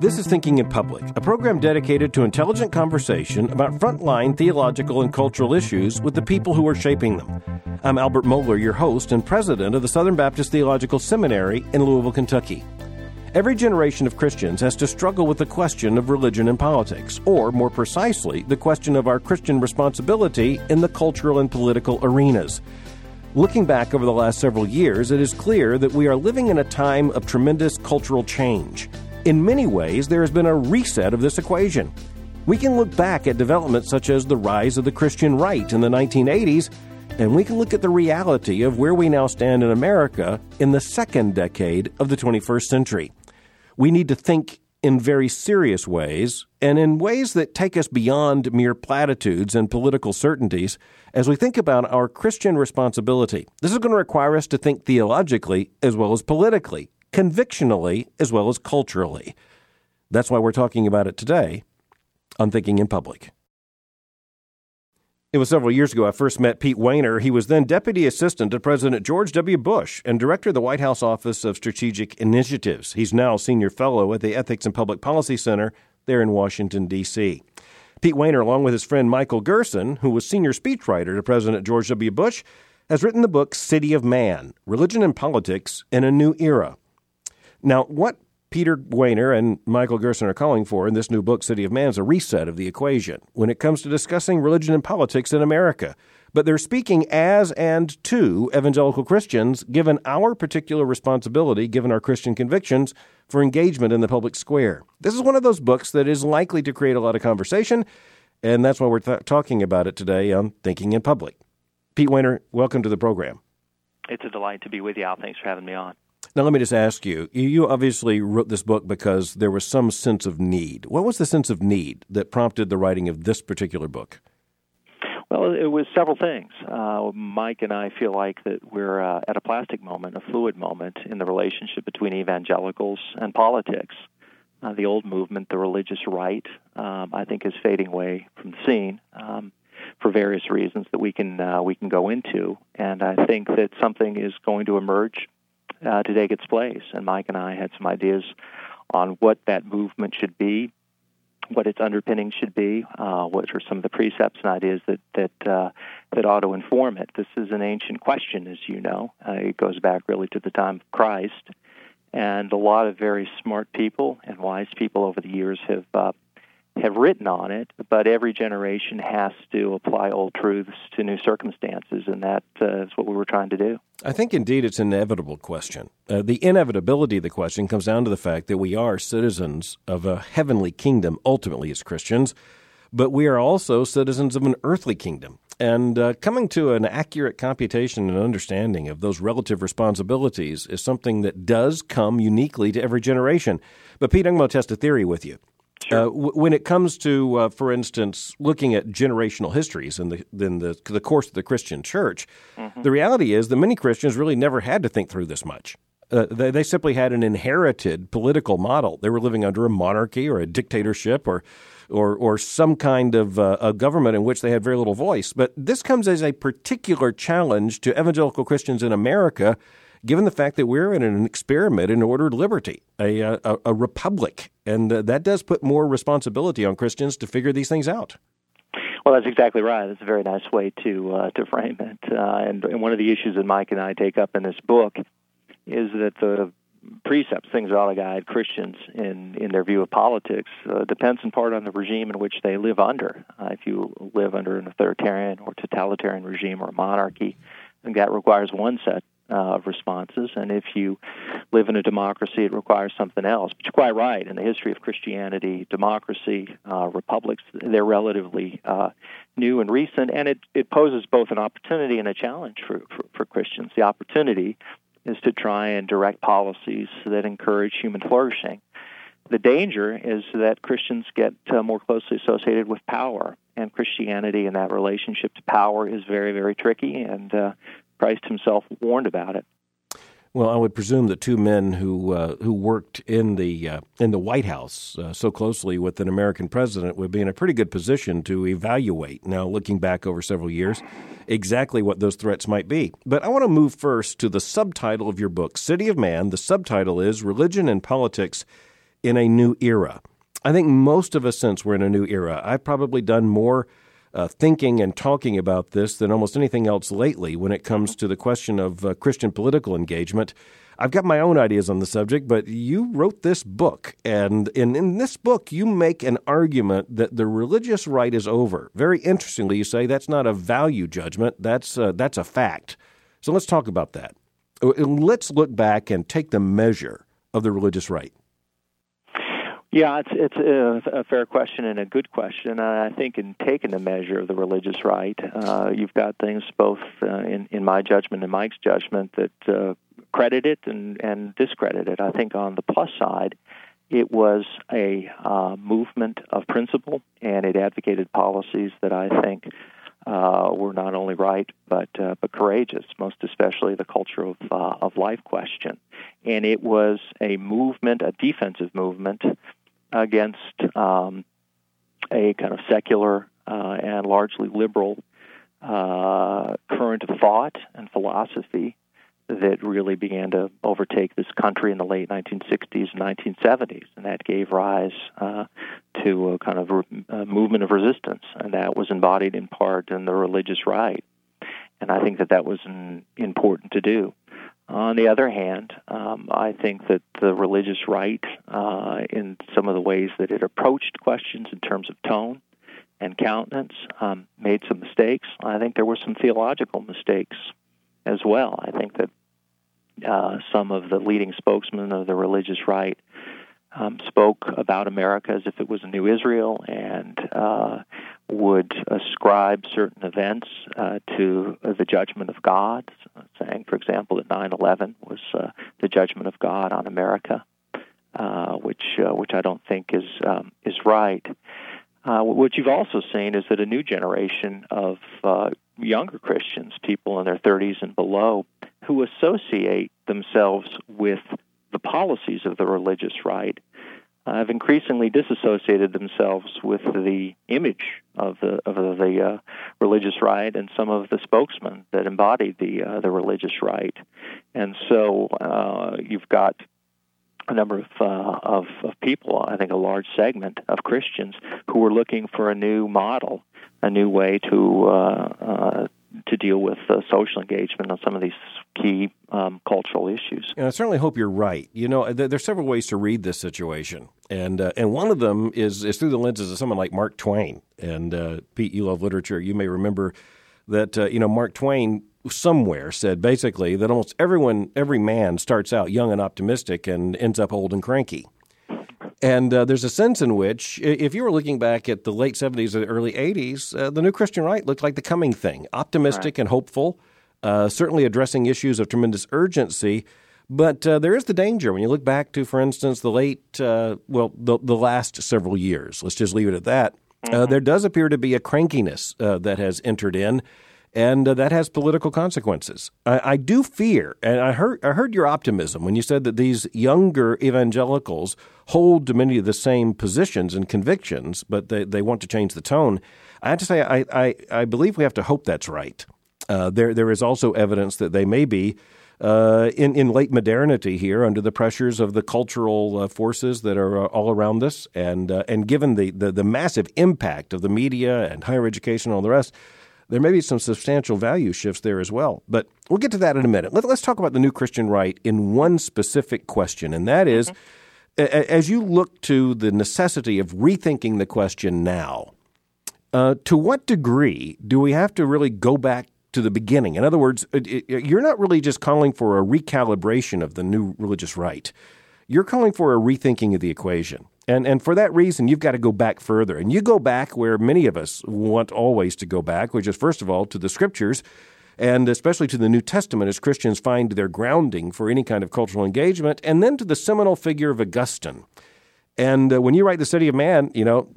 This is Thinking in Public, a program dedicated to intelligent conversation about frontline theological and cultural issues with the people who are shaping them. I'm Albert Mohler, your host and president of the Southern Baptist Theological Seminary in Louisville, Kentucky. Every generation of Christians has to struggle with the question of religion and politics, or more precisely, the question of our Christian responsibility in the cultural and political arenas. Looking back over the last several years, it is clear that we are living in a time of tremendous cultural change. In many ways, there has been a reset of this equation. We can look back at developments such as the rise of the Christian right in the 1980s, and we can look at the reality of where we now stand in America in the second decade of the 21st century. We need to think in very serious ways and in ways that take us beyond mere platitudes and political certainties as we think about our Christian responsibility. This is going to require us to think theologically as well as politically, convictionally as well as culturally. That's why we're talking about it today on Thinking in Public. It was several years ago I first met Pete Wehner. He was then Deputy Assistant to President George W. Bush and Director of the White House Office of Strategic Initiatives. He's now Senior Fellow at the Ethics and Public Policy Center there in Washington, D.C. Pete Wehner, along with his friend Michael Gerson, who was Senior Speechwriter to President George W. Bush, has written the book City of Man Religion and Politics in a New Era. Now, what Peter Wehner and Michael Gerson are calling for in this new book, City of Man, is a reset of the equation when it comes to discussing religion and politics in America. But they're speaking as and to evangelical Christians, given our particular responsibility, given our Christian convictions, for engagement in the public square. This is one of those books that is likely to create a lot of conversation, and that's why we're th- talking about it today on Thinking in Public. Pete Wehner, welcome to the program. It's a delight to be with you, Al. Thanks for having me on. Now, let me just ask you you obviously wrote this book because there was some sense of need. What was the sense of need that prompted the writing of this particular book? Well, it was several things. Uh, Mike and I feel like that we're uh, at a plastic moment, a fluid moment in the relationship between evangelicals and politics. Uh, the old movement, the religious right, um, I think is fading away from the scene um, for various reasons that we can uh, we can go into, and I think that something is going to emerge uh, to take its place. And Mike and I had some ideas on what that movement should be, what its underpinnings should be, uh, what are some of the precepts and ideas that that uh, that ought to inform it. This is an ancient question, as you know. Uh, it goes back really to the time of Christ, and a lot of very smart people and wise people over the years have uh, have written on it, but every generation has to apply old truths to new circumstances, and that uh, is what we were trying to do. I think indeed it's an inevitable question. Uh, the inevitability of the question comes down to the fact that we are citizens of a heavenly kingdom, ultimately as Christians, but we are also citizens of an earthly kingdom. And uh, coming to an accurate computation and understanding of those relative responsibilities is something that does come uniquely to every generation. But Pete, I'm going to test a theory with you. Sure. Uh, w- when it comes to, uh, for instance, looking at generational histories in the in the, the course of the Christian church, mm-hmm. the reality is that many Christians really never had to think through this much. Uh, they, they simply had an inherited political model. They were living under a monarchy or a dictatorship or or or some kind of uh, a government in which they had very little voice. But this comes as a particular challenge to evangelical Christians in America given the fact that we're in an experiment in ordered liberty, a, a, a republic. And uh, that does put more responsibility on Christians to figure these things out. Well, that's exactly right. That's a very nice way to uh, to frame it. Uh, and, and one of the issues that Mike and I take up in this book is that the precepts, things that ought to guide Christians in, in their view of politics, uh, depends in part on the regime in which they live under. Uh, if you live under an authoritarian or totalitarian regime or a monarchy, I think that requires one set uh, of responses. And if you live in a democracy, it requires something else. But you're quite right. In the history of Christianity, democracy, uh, republics, they're relatively uh, new and recent, and it, it poses both an opportunity and a challenge for, for, for Christians. The opportunity is to try and direct policies that encourage human flourishing. The danger is that Christians get uh, more closely associated with power, and Christianity and that relationship to power is very, very tricky, and uh, Christ himself warned about it. Well, I would presume the two men who uh, who worked in the uh, in the White House uh, so closely with an American president would be in a pretty good position to evaluate. Now, looking back over several years, exactly what those threats might be. But I want to move first to the subtitle of your book, City of Man. The subtitle is Religion and Politics in a New Era. I think most of us sense we're in a new era. I've probably done more uh, thinking and talking about this than almost anything else lately when it comes to the question of uh, Christian political engagement. I've got my own ideas on the subject, but you wrote this book, and in, in this book, you make an argument that the religious right is over. Very interestingly, you say that's not a value judgment, that's, uh, that's a fact. So let's talk about that. Uh, let's look back and take the measure of the religious right. Yeah, it's it's a, a fair question and a good question. I think in taking the measure of the religious right, uh, you've got things both uh, in in my judgment and Mike's judgment that uh, credit it and and discredit it. I think on the plus side, it was a uh, movement of principle, and it advocated policies that I think uh, were not only right but uh, but courageous, most especially the culture of uh, of life question. And it was a movement, a defensive movement against um, a kind of secular uh, and largely liberal uh, current of thought and philosophy that really began to overtake this country in the late 1960s and 1970s, and that gave rise uh, to a kind of a movement of resistance, and that was embodied in part in the religious right. And I think that that was an, important to do. On the other hand, um, I think that the religious right, uh, in some of the ways that it approached questions in terms of tone and countenance, um, made some mistakes. I think there were some theological mistakes as well. I think that uh, some of the leading spokesmen of the religious right um, spoke about America as if it was a new Israel and uh, would ascribe certain events uh, to uh, the judgment of God, saying, for example, that 9/11 was uh, the judgment of God on America, uh, which uh, which I don't think is um, is right. what you've also seen is that a new generation of younger Christians, people in their 30s and below, who associate themselves with the policies of the religious right uh, have increasingly disassociated themselves with the image of the of the uh, religious right and some of the spokesmen that embodied the uh, the religious right, and so uh, you've got a number of, uh, of of people, I think a large segment of Christians who are looking for a new model, a new way to uh, to deal with uh, social engagement on some of these key um, cultural issues. And I certainly hope you're right. You know, there, there's several ways to read this situation, and uh, and one of them is is through the lenses of someone like Mark Twain. And uh, Pete, you love literature. You may remember that uh, you know Mark Twain somewhere said basically that almost everyone, every man starts out young and optimistic and ends up old and cranky. And uh, there's a sense in which, if you were looking back at the late 70s and early 80s, uh, the new Christian right looked like the coming thing optimistic right. and hopeful, uh, certainly addressing issues of tremendous urgency. But uh, there is the danger when you look back to, for instance, the late, uh, well, the, the last several years. Let's just leave it at that. Uh, mm-hmm. there does appear to be a crankiness that has entered in and uh, that has political consequences. I, I, do fear, and I heard I heard your optimism when you said that these younger evangelicals hold to many of the same positions and convictions, but they, they want to change the tone. I have to say, I, I, I believe we have to hope that's right. Uh, there there is also evidence that they may be. Uh, in, in late modernity here, under the pressures of the cultural uh, forces that are uh, all around us, and uh, and given the, the, the massive impact of the media and higher education and all the rest, there may be some substantial value shifts there as well. But we'll get to that in a minute. Let, us talk about the new Christian right in one specific question, and that is, mm-hmm. as you look to the necessity of rethinking the question now, uh, to what degree do we have to really go back to the beginning? In other words, you're not really just calling for a recalibration of the new religious right. You're calling for a rethinking of the equation. And, and for that reason, you've got to go back further. And you go back where many of us want always to go back, which is, first of all, to the scriptures, and especially to the New Testament as Christians find their grounding for any kind of cultural engagement, and then to the seminal figure of Augustine. And uh, when you write The City of Man, you know,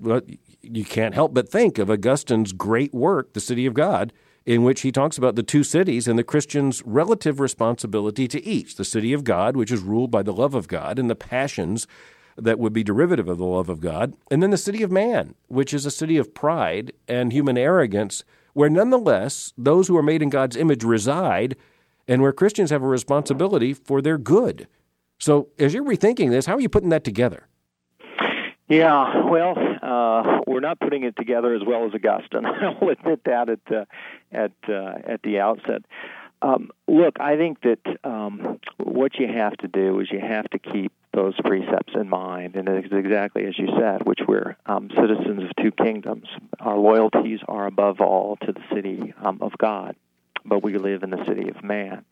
you can't help but think of Augustine's great work, The City of God, in which he talks about the two cities and the Christian's relative responsibility to each the city of God, which is ruled by the love of God, and the passions that would be derivative of the love of God, and then the city of man, which is a city of pride and human arrogance, where nonetheless those who are made in God's image reside, and where Christians have a responsibility for their good. So, as you're rethinking this, how are you putting that together? Yeah, well, uh, we're not putting it together as well as Augustine. I'll admit that at uh, at uh, at the outset. Um, look, I think that um, what you have to do is you have to keep those precepts in mind, and it's exactly as you said, which we're um, citizens of two kingdoms. Our loyalties are above all to the city um, of God, but we live in the city of man.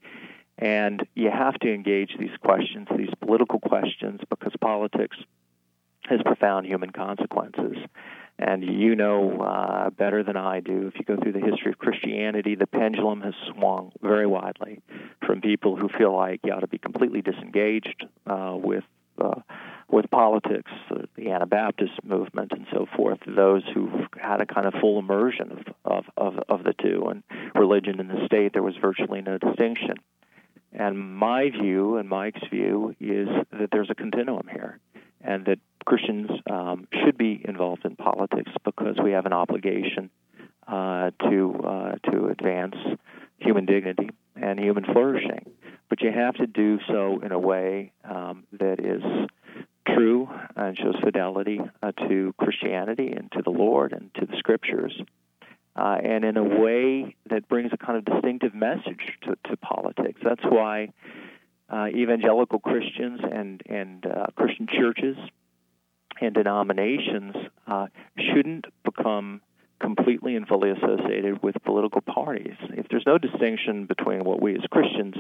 And you have to engage these questions, these political questions, because politics has profound human consequences. And you know uh, better than I do, if you go through the history of Christianity, the pendulum has swung very widely from people who feel like you ought to be completely disengaged uh, with uh, with politics, uh, the Anabaptist movement, and so forth. Those who've had a kind of full immersion of, of, of, of the two, and religion and the state, there was virtually no distinction. And my view and Mike's view is that there's a continuum here, and that Christians um, should be involved in politics because we have an obligation uh, to uh, to advance human dignity and human flourishing. But you have to do so in a way um, that is true and shows fidelity uh, to Christianity and to the Lord and to the Scriptures, uh, and in a way that brings a kind of distinctive message to, to politics. That's why uh, evangelical Christians and and uh, Christian churches and denominations uh, shouldn't become completely and fully associated with political parties. If there's no distinction between what we as Christians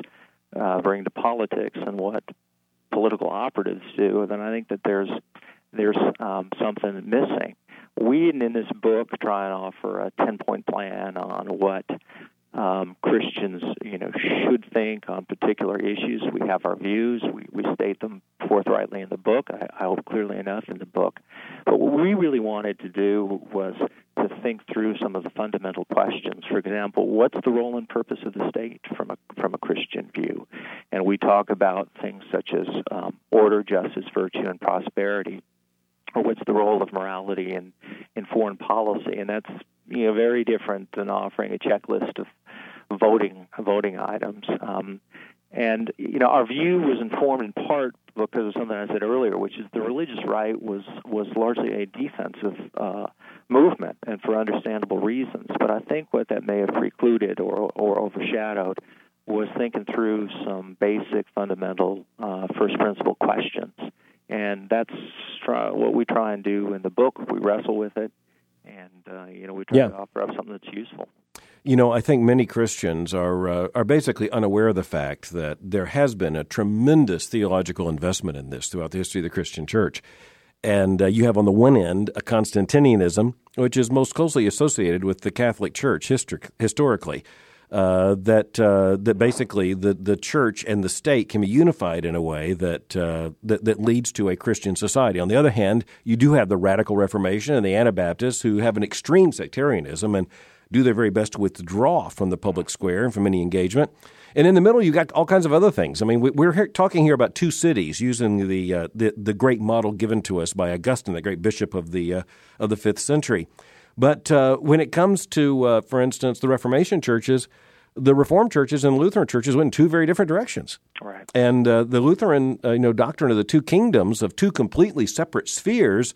uh, bring to politics and what political operatives do, then I think that there's there's um, something missing. We in this book try and offer a ten point plan on what um, Christians, you know, should think on particular issues. We have our views. We, we state them forthrightly in the book. I, I hope clearly enough in the book. But what we really wanted to do was to think through some of the fundamental questions. For example, what's the role and purpose of the state from a from a Christian view? And we talk about things such as um, order, justice, virtue, and prosperity. Or what's the role of morality in in foreign policy? And that's you know very different than offering a checklist of voting voting items. Um, and you know, our view was informed in part because of something I said earlier, which is the religious right was was largely a defensive uh, movement, and for understandable reasons. But I think what that may have precluded or or overshadowed was thinking through some basic, fundamental, uh, first principle questions, and that's try, what we try and do in the book. We wrestle with it, and uh, you know, we try yeah. to offer up something that's useful. You know, I think many Christians are uh, are basically unaware of the fact that there has been a tremendous theological investment in this throughout the history of the Christian Church. And uh, you have on the one end a Constantinianism, which is most closely associated with the Catholic Church histor- historically. Uh, that uh, that basically the, the church and the state can be unified in a way that, uh, that that leads to a Christian society. On the other hand, you do have the radical Reformation and the Anabaptists who have an extreme sectarianism and do their very best to withdraw from the public square and from any engagement. And in the middle, you've got all kinds of other things. I mean, we're here, talking here about two cities using the, uh, the the great model given to us by Augustine, the great bishop of the uh, of the fifth century. But uh, when it comes to, uh, for instance, the Reformation churches, the Reformed churches and Lutheran churches went in two very different directions. Right. And uh, the Lutheran, uh, you know, doctrine of the two kingdoms of two completely separate spheres.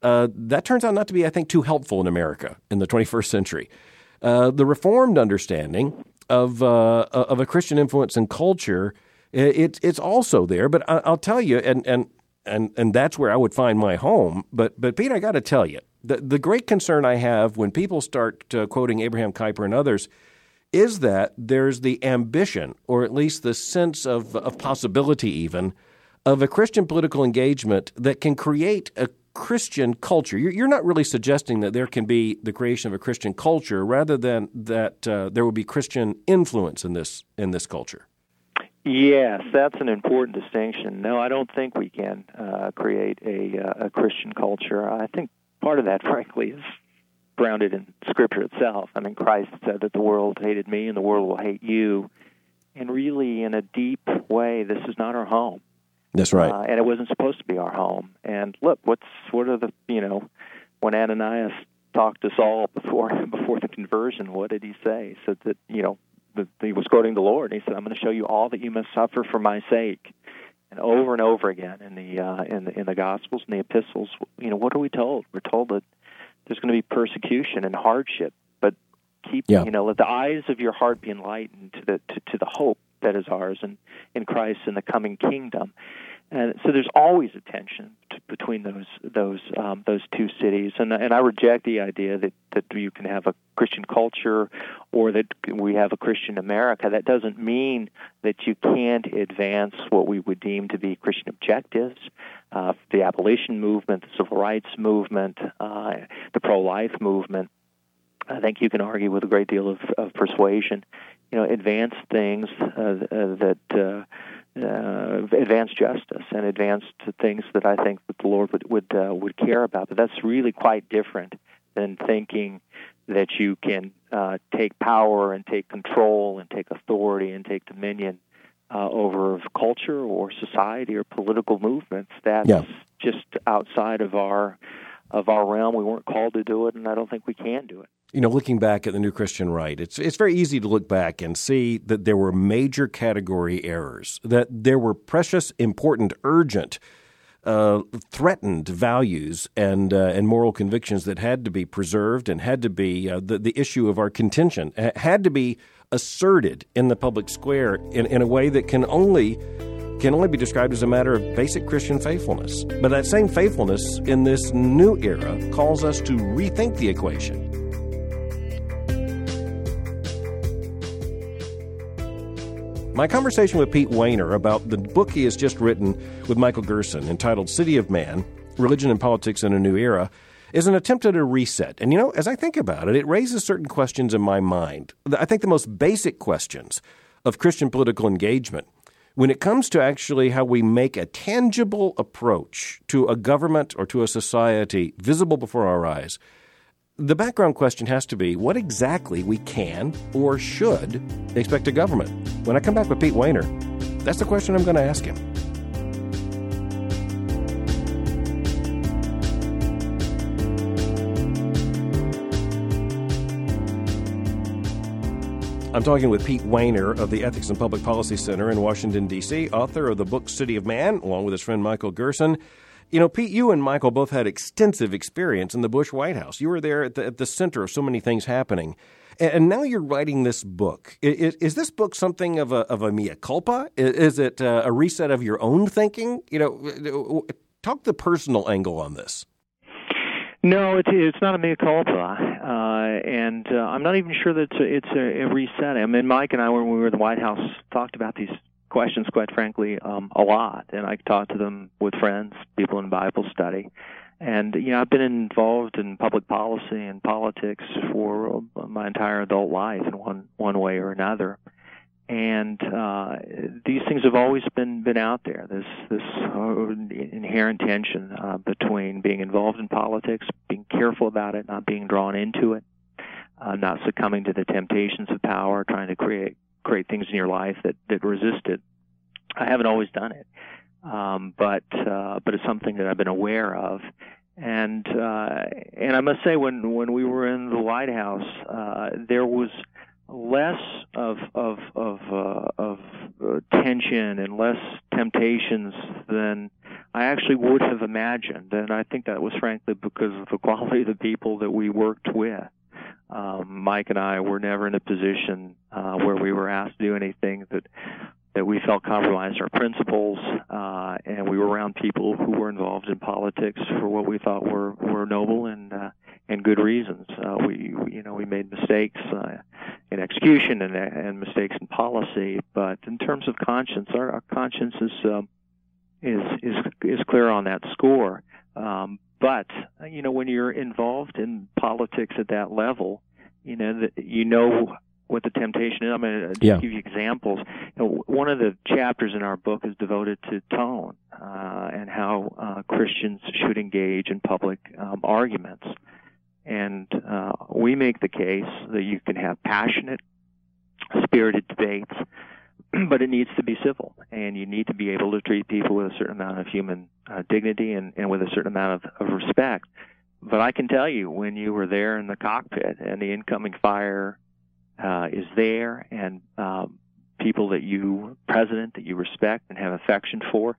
that turns out not to be, I think, too helpful in America in the 21st century. Uh, the Reformed understanding of uh, of a Christian influence and culture, it, it's also there. But I, will tell you, and and and and that's where I would find my home. But but Pete, I got to tell you, the the great concern I have when people start uh, quoting Abraham Kuyper and others is that there's the ambition, or at least the sense of of possibility, even of a Christian political engagement that can create a Christian culture. You're, you're, not really suggesting that there can be the creation of a Christian culture, rather than that uh, there will be Christian influence in this in this culture. Yes, that's an important distinction. No, I don't think we can uh, create a, uh, a Christian culture. I think part of that, frankly, is grounded in Scripture itself. I mean, Christ said that the world hated me and the world will hate you. And really, in a deep way, this is not our home. That's right. Uh, and it wasn't supposed to be our home. And look, what's what are the you know when Ananias talked to Saul before before the conversion, what did he say? He said that you know that he was quoting the Lord. And he said, "I'm going to show you all that you must suffer for my sake." And over and over again in the uh, in the in the Gospels and the epistles, you know, what are we told? We're told that there's going to be persecution and hardship, but keep yeah. you know let the eyes of your heart be enlightened to the to, to the hope that is ours in in Christ in the coming kingdom. And so there's always a tension t- between those those um, those two cities, and and I reject the idea that that you can have a Christian culture or that we have a Christian America. That doesn't mean that you can't advance what we would deem to be Christian objectives, uh, the abolition movement, the civil rights movement, uh, the pro-life movement. I think you can argue with a great deal of, of persuasion, you know, advance things uh, uh that uh, advance justice and advance things that I think that the Lord would would uh, would care about. But that's really quite different than thinking that you can uh, take power and take control and take authority and take dominion uh, over culture or society or political movements. That's yeah. just outside of our of our realm. We weren't called to do it, and I don't think we can do it you know, looking back at the New Christian Right, it's it's very easy to look back and see that there were major category errors, that there were precious, important, urgent, uh, threatened values and uh, and moral convictions that had to be preserved and had to be uh, the the issue of our contention had to be asserted in the public square in, in a way that can only can only be described as a matter of basic Christian faithfulness. But that same faithfulness in this new era calls us to rethink the equation My conversation with Pete Wehner about the book he has just written with Michael Gerson entitled City of Man Religion and Politics in a New Era is an attempt at a reset. And you know, as I think about it, it raises certain questions in my mind. I think the most basic questions of Christian political engagement when it comes to actually how we make a tangible approach to a government or to a society visible before our eyes the background question has to be what exactly we can or should expect of government. When I come back with Pete Wehner, that's the question I'm going to ask him. I'm talking with Pete Wehner of the Ethics and Public Policy Center in Washington, D.C., author of the book City of Man, along with his friend Michael Gerson. You know, Pete, you and Michael both had extensive experience in the Bush White House. You were there at the, at the center of so many things happening. And now you're writing this book. Is, is, this book something of a, of a mea culpa? Is it uh, a reset of your own thinking? You know, talk the personal angle on this. No, it's it's not a mea culpa, uh, and uh, I'm not even sure that it's a, it's a, a reset. I mean, Mike and I, when we were in the White House, talked about these questions, quite frankly, um, a lot, and I talk to them with friends, people in Bible study. And you know, I've been involved in public policy and politics for uh, my entire adult life in one one way or another. And uh, these things have always been been out there. This this uh, inherent tension uh, between being involved in politics, being careful about it, not being drawn into it, uh, not succumbing to the temptations of power, trying to create create things in your life that that resist it. I haven't always done it, um, but uh, but it's something that I've been aware of, and uh, and I must say when when we were in the White House, uh, there was less of of of uh, of uh, tension and less temptations than I actually would have imagined, and I think that was frankly because of the quality of the people that we worked with um, Mike and I were never in a position uh, where we were asked to do anything that that we felt compromised our principles, uh, and we were around people who were involved in politics for what we thought were were noble and uh, and good reasons. Uh, we, we you know we made mistakes uh, in execution and and mistakes in policy, but in terms of conscience, our, our conscience is um, is is is clear on that score. Um, but you know, when you're involved in politics at that level, you know that you know what the temptation is. I'm going to yeah. give you examples. You know, one of the chapters in our book is devoted to tone uh, and how uh, Christians should engage in public um, arguments. And uh, we make the case that you can have passionate, spirited debates, but it needs to be civil, and you need to be able to treat people with a certain amount of human uh, dignity and, and with a certain amount of, of respect. But I can tell you, when you were there in the cockpit and the incoming fire uh, is there, and um, people that you, president, that you respect and have affection for,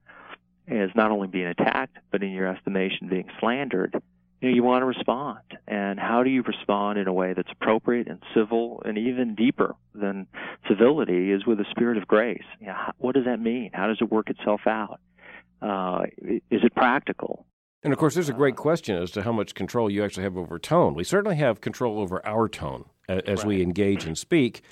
is not only being attacked, but in your estimation, being slandered you know, you want to respond. And how do you respond in a way that's appropriate and civil and even deeper than civility is with a spirit of grace. You know, what does that mean? How does it work itself out? Uh, is it practical? And of course, there's a great question as to how much control you actually have over tone. We certainly have control over our tone as right. we engage and speak.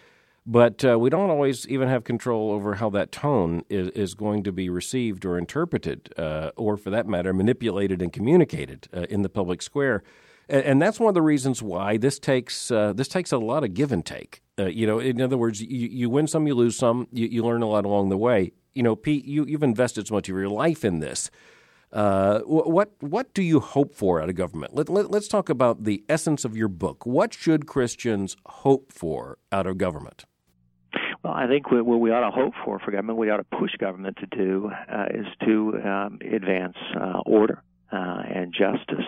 But uh, we don't always even have control over how that tone is, is going to be received or interpreted, uh, or for that matter, manipulated and communicated uh, in the public square. And, and, that's one of the reasons why this takes uh, this takes a lot of give and take. Uh, you know, in other words, you, you win some, you lose some. You, you, learn a lot along the way. You know, Pete, you, you've invested so much of your life in this. Uh, what what do you hope for out of government? Let, let, let's talk about the essence of your book. What should Christians hope for out of government? Well, I think what, we ought to hope for for government, we ought to push government to do, uh, is to um, advance uh, order uh, and justice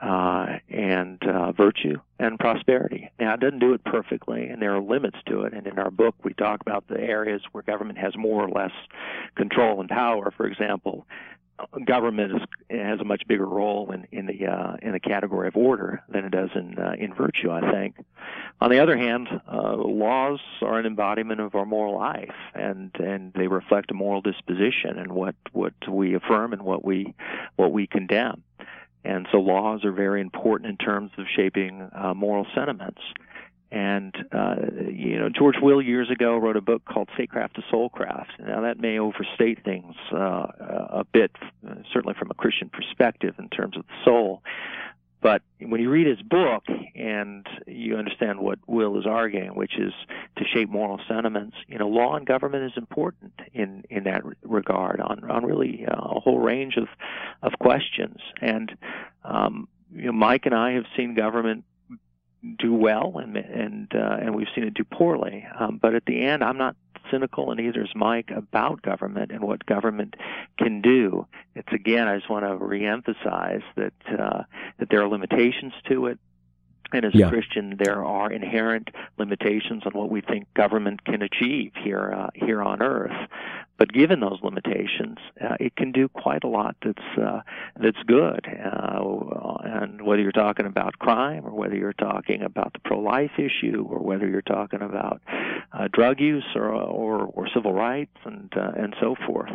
uh, and uh, virtue and prosperity. Now, it doesn't do it perfectly, and there are limits to it. And in our book, we talk about the areas where government has more or less control and power. For example, government is, has a much bigger role in, in the uh, in the category of order than it does in uh, in virtue. I think. On the other hand, uh, laws are an embodiment of our moral life, and and they reflect a moral disposition and what what we affirm and what we what we condemn. And so laws are very important in terms of shaping uh, moral sentiments. And uh, you know, George Will years ago wrote a book called "Statecraft to Soulcraft." Now that may overstate things uh, a bit, certainly from a Christian perspective in terms of the soul. But when you read his book and you understand what Will is arguing, which is to shape moral sentiments, you know, law and government is important in in that regard on on really uh, a whole range of of questions. And um, you know, Mike and I have seen government do well, and and uh, and we've seen it do poorly. Um, but at the end, I'm not cynical, and neither is Mike about government and what government can do. It's again, I just want to reemphasize that uh, that there are limitations to it. And as yeah. a Christian, there are inherent limitations on what we think government can achieve here uh, here on Earth. But given those limitations, uh, it can do quite a lot that's uh, that's good. Uh, and whether you're talking about crime, or whether you're talking about the pro-life issue, or whether you're talking about uh, drug use, or, or or civil rights, and uh, and so forth.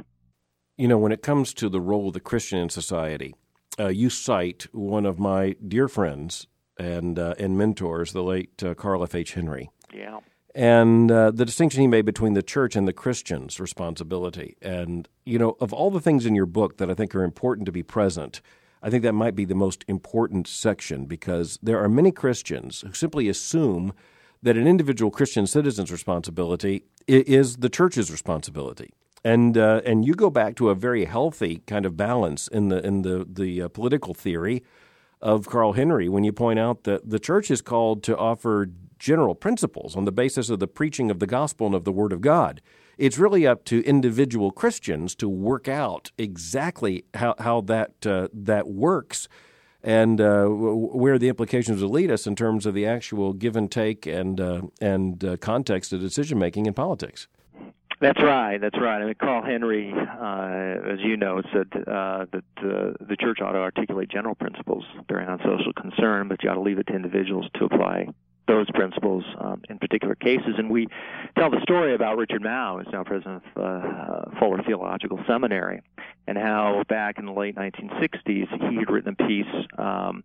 You know, when it comes to the role of the Christian in society, uh, you cite one of my dear friends and and mentors, the late Carl F. H. Henry. Yeah and uh, the distinction he made between the church and the Christian's responsibility. And, you know, of all the things in your book that I think are important to be present, I think that might be the most important section because there are many Christians who simply assume that an individual Christian citizen's responsibility is the church's responsibility. And uh, and you go back to a very healthy kind of balance in the in the the uh, political theory of Carl Henry when you point out that the church is called to offer general principles on the basis of the preaching of the gospel and of the word of God. It's really up to individual Christians to work out exactly how, how that uh, that works and uh, where the implications will lead us in terms of the actual give and take and uh, and uh, context of decision making in politics. That's right. That's right. I mean, Carl Henry, uh, as you know, said uh, that uh, the church ought to articulate general principles bearing on social concern, but you ought to leave it to individuals to apply those principles um, in particular cases. And we tell the story about Richard Mouw, who's now president of uh, Fuller Theological Seminary, and how back in the late 1960s he had written a piece. Um,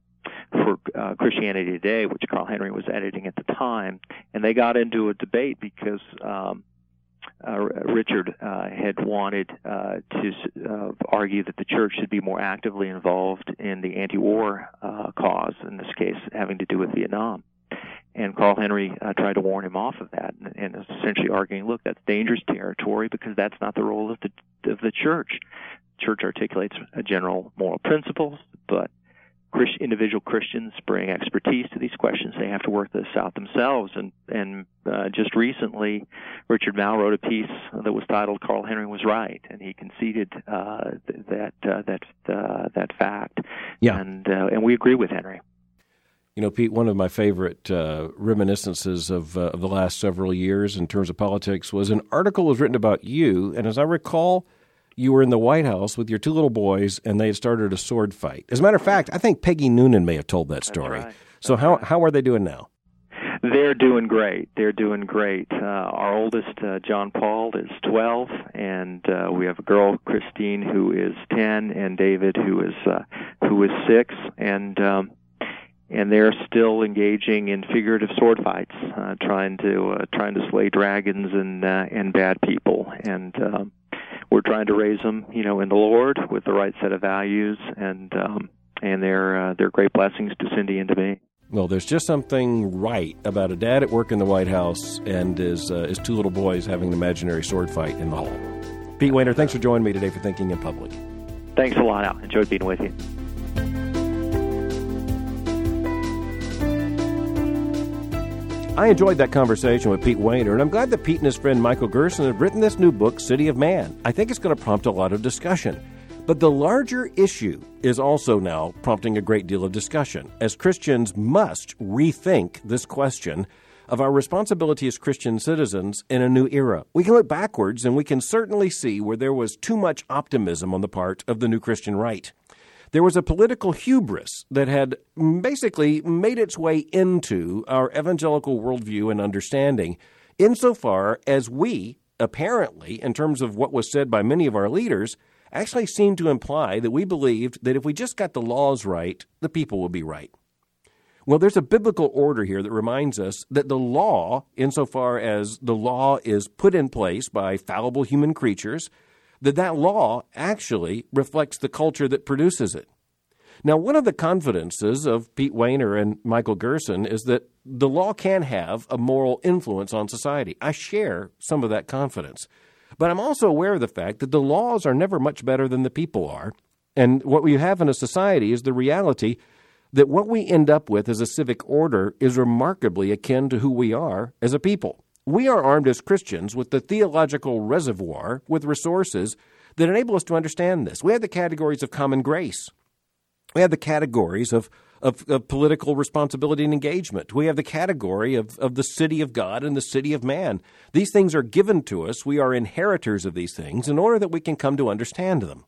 for uh, Christianity Today, which Carl Henry was editing at the time, and they got into a debate because um, uh, Richard uh, had wanted uh, to uh, argue that the church should be more actively involved in the anti-war uh, cause, in this case having to do with Vietnam. And Carl Henry uh, tried to warn him off of that, and, and essentially arguing, "Look, that's dangerous territory because that's not the role of the of the church. Church articulates a general moral principles, but individual Christians bring expertise to these questions. They have to work this out themselves. And and uh, just recently, Richard Mouw wrote a piece that was titled "Carl Henry was right," and he conceded uh, that uh, that uh, that fact. Yeah. And uh, and we agree with Henry. You know, Pete, one of my favorite uh, reminiscences of, of the last several years in terms of politics was an article was written about you, and as I recall you were in the White House with your two little boys, and they had started a sword fight. As a matter of fact, I think Peggy Noonan may have told that story. Right. So how how are they doing now? They're doing great. They're doing great. Uh, our oldest, uh, John Paul, is 12, and uh, we have a girl, Christine, who is 10, and David, who is uh, who is six, and um, and they're still engaging in figurative sword fights, uh, trying to uh, trying to slay dragons and uh, and bad people, and um, we're trying to raise them, you know, in the Lord with the right set of values, and um, and they're uh, they're great blessings to Cindy and to me. Well, there's just something right about a dad at work in the White House and his uh, his two little boys having an imaginary sword fight in the hall. Pete Wehner, thanks for joining me today for Thinking in Public. Thanks a lot, Al. Enjoyed being with you. I enjoyed that conversation with Pete Wehner, and I'm glad that Pete and his friend Michael Gerson have written this new book, City of Man. I think it's going to prompt a lot of discussion. But the larger issue is also now prompting a great deal of discussion, as Christians must rethink this question of our responsibility as Christian citizens in a new era. We can look backwards and we can certainly see where there was too much optimism on the part of the new Christian right there was a political hubris that had basically made its way into our evangelical worldview and understanding, insofar as we, apparently, in terms of what was said by many of our leaders, actually seemed to imply that we believed that if we just got the laws right, the people would be right. Well, there's a biblical order here that reminds us that the law, insofar as the law is put in place by fallible human creatures, that that law actually reflects the culture that produces it. Now, one of the confidences of Pete Wehner and Michael Gerson is that the law can have a moral influence on society. I share some of that confidence. But I'm also aware of the fact that the laws are never much better than the people are. And what we have in a society is the reality that what we end up with as a civic order is remarkably akin to who we are as a people. We are armed as Christians with the theological reservoir with resources that enable us to understand this. We have the categories of common grace. We have the categories of, of, of, political responsibility and engagement. We have the category of, of the city of God and the city of man. These things are given to us. We are inheritors of these things in order that we can come to understand them.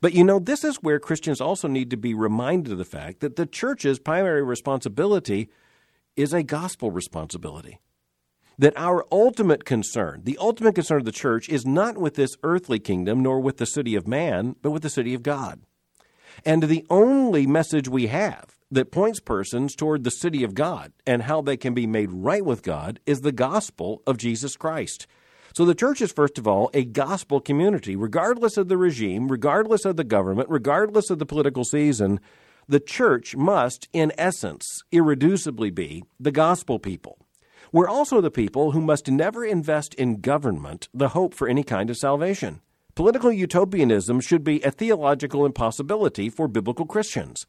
But you know, this is where Christians also need to be reminded of the fact that the church's primary responsibility is a gospel responsibility that our ultimate concern, the ultimate concern of the church, is not with this earthly kingdom nor with the city of man, but with the city of God. And the only message we have that points persons toward the city of God and how they can be made right with God is the gospel of Jesus Christ. So the church is, first of all, a gospel community. Regardless of the regime, regardless of the government, regardless of the political season, the church must, in essence, irreducibly be the gospel people. We're also the people who must never invest in government the hope for any kind of salvation. Political utopianism should be a theological impossibility for biblical Christians.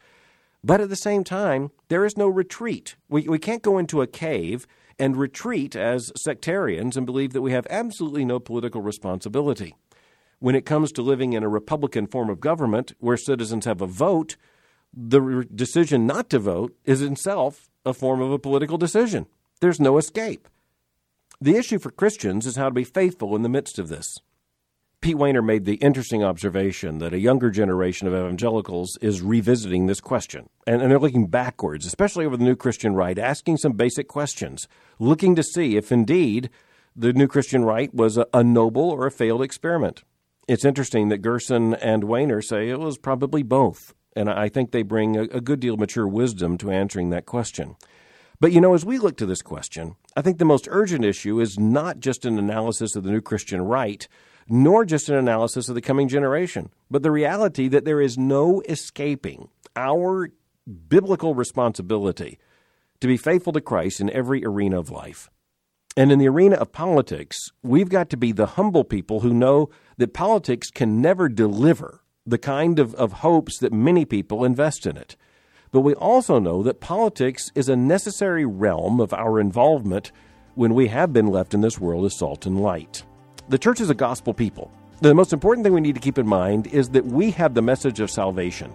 But at the same time, there is no retreat. We, we can't go into a cave and retreat as sectarians and believe that we have absolutely no political responsibility. When it comes to living in a Republican form of government where citizens have a vote, the decision not to vote is itself a form of a political decision. There's no escape. The issue for Christians is how to be faithful in the midst of this. Pete Wehner made the interesting observation that a younger generation of evangelicals is revisiting this question. And, and, they're looking backwards, especially over the New Christian Right, asking some basic questions, looking to see if indeed the New Christian Right was a, a noble or a failed experiment. It's interesting that Gerson and Wehner say it was probably both. And I think they bring a, a good deal of mature wisdom to answering that question. But you know, as we look to this question, I think the most urgent issue is not just an analysis of the new Christian right, nor just an analysis of the coming generation, but the reality that there is no escaping our biblical responsibility to be faithful to Christ in every arena of life. And in the arena of politics, we've got to be the humble people who know that politics can never deliver the kind of, of hopes that many people invest in it. But we also know that politics is a necessary realm of our involvement when we have been left in this world as salt and light. The church is a gospel people. The most important thing we need to keep in mind is that we have the message of salvation.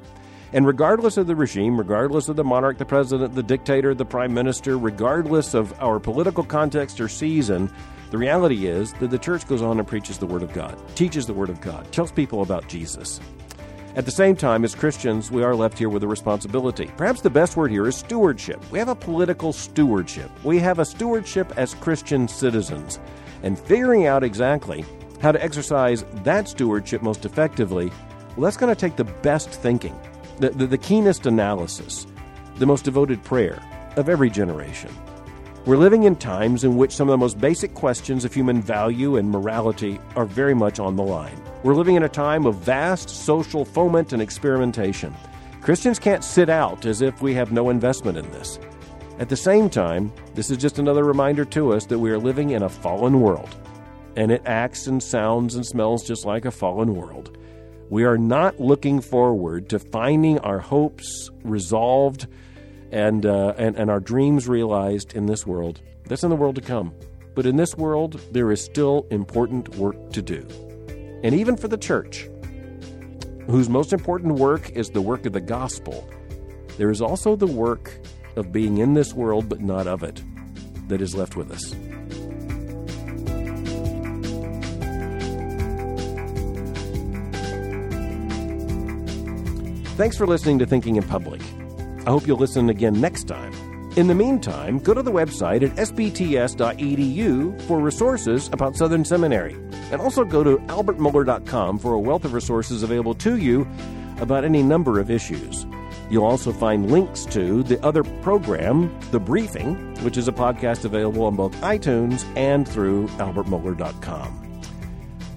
And regardless of the regime, regardless of the monarch, the president, the dictator, the prime minister, regardless of our political context or season, the reality is that the church goes on and preaches the Word of God, teaches the Word of God, tells people about Jesus. At the same time, as Christians, we are left here with a responsibility. Perhaps the best word here is stewardship. We have a political stewardship. We have a stewardship as Christian citizens. And figuring out exactly how to exercise that stewardship most effectively, well, that's going to take the best thinking, the, the, the keenest analysis, the most devoted prayer of every generation. We're living in times in which some of the most basic questions of human value and morality are very much on the line. We're living in a time of vast social foment and experimentation. Christians can't sit out as if we have no investment in this. At the same time, this is just another reminder to us that we are living in a fallen world, and it acts and sounds and smells just like a fallen world. We are not looking forward to finding our hopes resolved and, uh, and, and our dreams realized in this world. That's in the world to come. But in this world, there is still important work to do. And even for the church, whose most important work is the work of the gospel, there is also the work of being in this world but not of it that is left with us. Thanks for listening to Thinking in Public. I hope you'll listen again next time. In the meantime, go to the website at sbts.edu for resources about Southern Seminary. And also go to albertmohler.com for a wealth of resources available to you about any number of issues. You'll also find links to the other program, The Briefing, which is a podcast available on both iTunes and through albertmohler.com.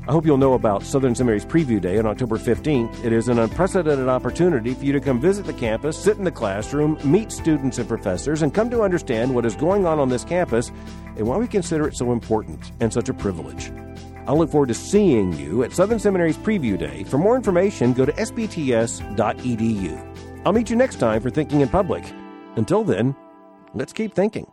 I hope you'll know about Southern Seminary's Preview Day on October 15th. It is an unprecedented opportunity for you to come visit the campus, sit in the classroom, meet students and professors, and come to understand what is going on on this campus and why we consider it so important and such a privilege. I'll look forward to seeing you at Southern Seminary's Preview Day. For more information, go to sbts.edu. I'll meet you next time for Thinking in Public. Until then, let's keep thinking.